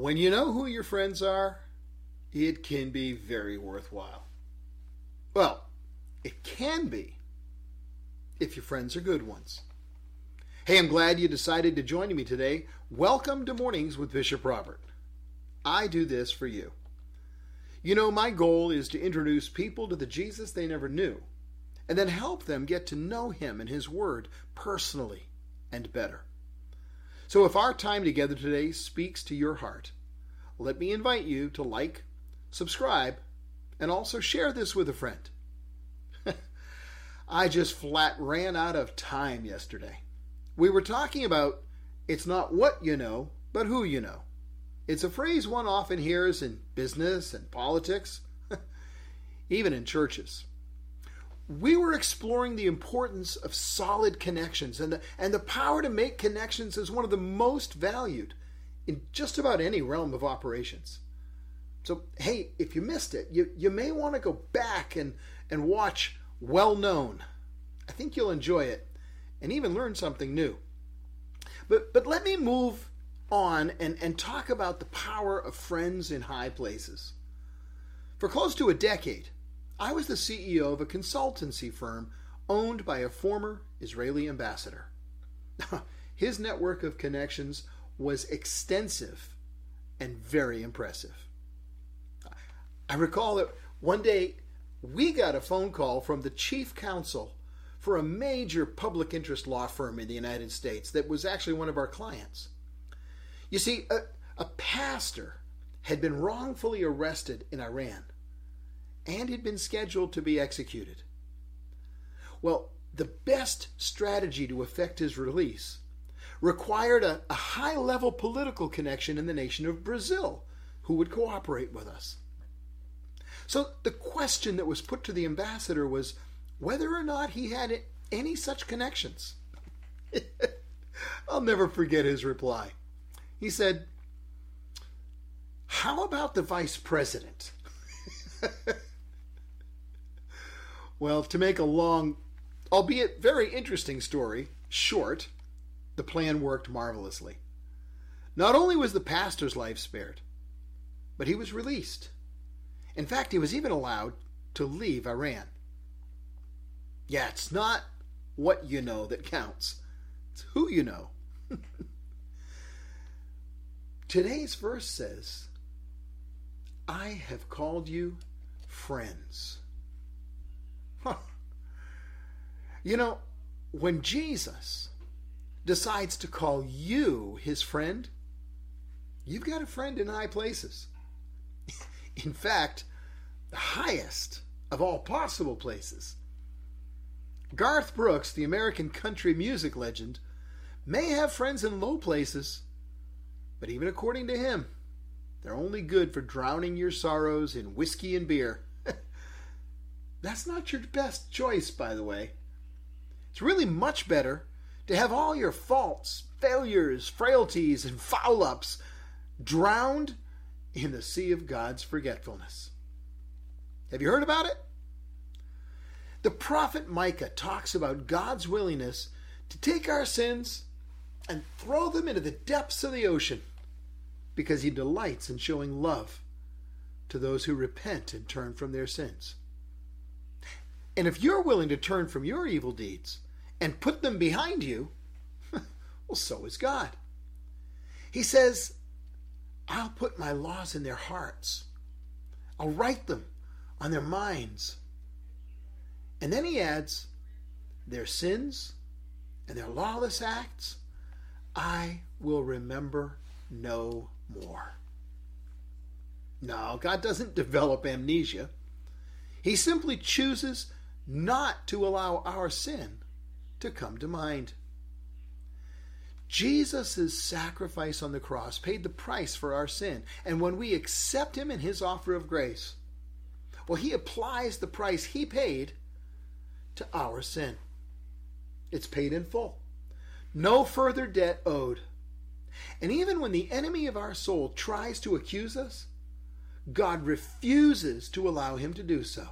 When you know who your friends are, it can be very worthwhile. Well, it can be if your friends are good ones. Hey, I'm glad you decided to join me today. Welcome to Mornings with Bishop Robert. I do this for you. You know, my goal is to introduce people to the Jesus they never knew and then help them get to know Him and His Word personally and better. So if our time together today speaks to your heart, let me invite you to like, subscribe, and also share this with a friend. I just flat ran out of time yesterday. We were talking about it's not what you know, but who you know. It's a phrase one often hears in business and politics, even in churches we were exploring the importance of solid connections and the, and the power to make connections is one of the most valued in just about any realm of operations. So, hey, if you missed it, you, you may want to go back and, and watch Well Known. I think you'll enjoy it and even learn something new. But, but let me move on and, and talk about the power of friends in high places. For close to a decade, I was the CEO of a consultancy firm owned by a former Israeli ambassador. His network of connections was extensive and very impressive. I recall that one day we got a phone call from the chief counsel for a major public interest law firm in the United States that was actually one of our clients. You see, a, a pastor had been wrongfully arrested in Iran and had been scheduled to be executed. Well, the best strategy to effect his release required a, a high level political connection in the nation of Brazil who would cooperate with us. So the question that was put to the ambassador was whether or not he had any such connections. I'll never forget his reply. He said, How about the vice president? Well, to make a long, albeit very interesting story short, the plan worked marvelously. Not only was the pastor's life spared, but he was released. In fact, he was even allowed to leave Iran. Yeah, it's not what you know that counts, it's who you know. Today's verse says, I have called you friends. You know, when Jesus decides to call you his friend, you've got a friend in high places. In fact, the highest of all possible places. Garth Brooks, the American country music legend, may have friends in low places, but even according to him, they're only good for drowning your sorrows in whiskey and beer. That's not your best choice, by the way. It's really much better to have all your faults, failures, frailties, and foul ups drowned in the sea of God's forgetfulness. Have you heard about it? The prophet Micah talks about God's willingness to take our sins and throw them into the depths of the ocean because he delights in showing love to those who repent and turn from their sins. And if you're willing to turn from your evil deeds and put them behind you, well, so is God. He says, I'll put my laws in their hearts, I'll write them on their minds. And then he adds, their sins and their lawless acts, I will remember no more. No, God doesn't develop amnesia. He simply chooses not to allow our sin to come to mind. Jesus' sacrifice on the cross paid the price for our sin. And when we accept him in his offer of grace, well, he applies the price he paid to our sin. It's paid in full. No further debt owed. And even when the enemy of our soul tries to accuse us, God refuses to allow him to do so.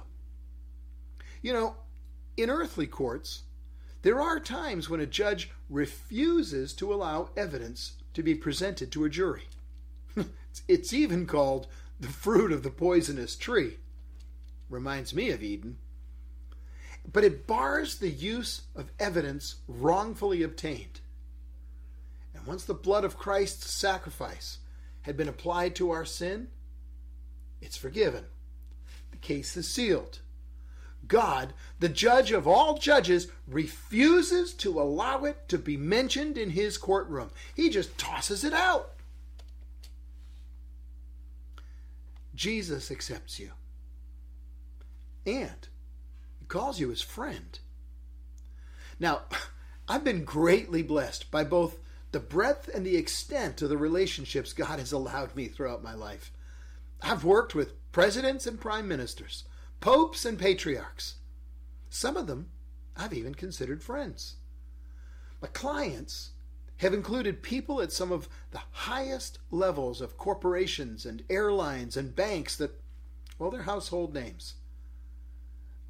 You know, in earthly courts, there are times when a judge refuses to allow evidence to be presented to a jury. it's even called the fruit of the poisonous tree. Reminds me of Eden. But it bars the use of evidence wrongfully obtained. And once the blood of Christ's sacrifice had been applied to our sin, it's forgiven. The case is sealed. God, the judge of all judges, refuses to allow it to be mentioned in his courtroom. He just tosses it out. Jesus accepts you. And he calls you his friend. Now, I've been greatly blessed by both the breadth and the extent of the relationships God has allowed me throughout my life. I've worked with presidents and prime ministers, popes and patriarchs. Some of them I've even considered friends. My clients have included people at some of the highest levels of corporations and airlines and banks that, well, they're household names.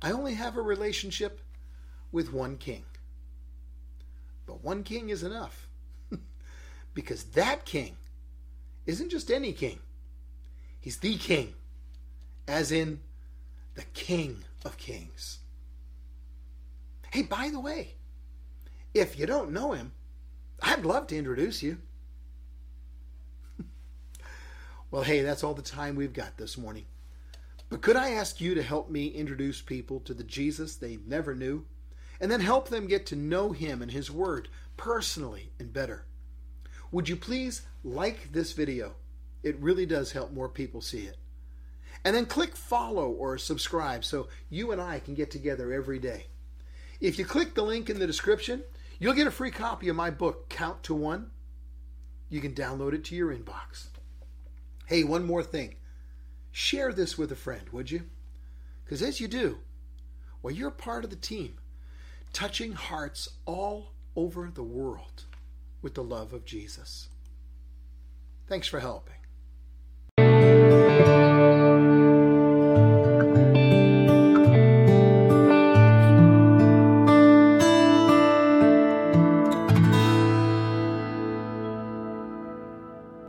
I only have a relationship with one king. But one king is enough. because that king isn't just any king, he's the king, as in the king of kings. Hey, by the way, if you don't know him, I'd love to introduce you. well, hey, that's all the time we've got this morning. But could I ask you to help me introduce people to the Jesus they never knew? And then help them get to know him and his word personally and better. Would you please like this video? It really does help more people see it. And then click follow or subscribe so you and I can get together every day. If you click the link in the description, you'll get a free copy of my book, Count to One. You can download it to your inbox. Hey, one more thing. Share this with a friend, would you? Because as you do, well, you're part of the team, touching hearts all over the world with the love of Jesus. Thanks for helping.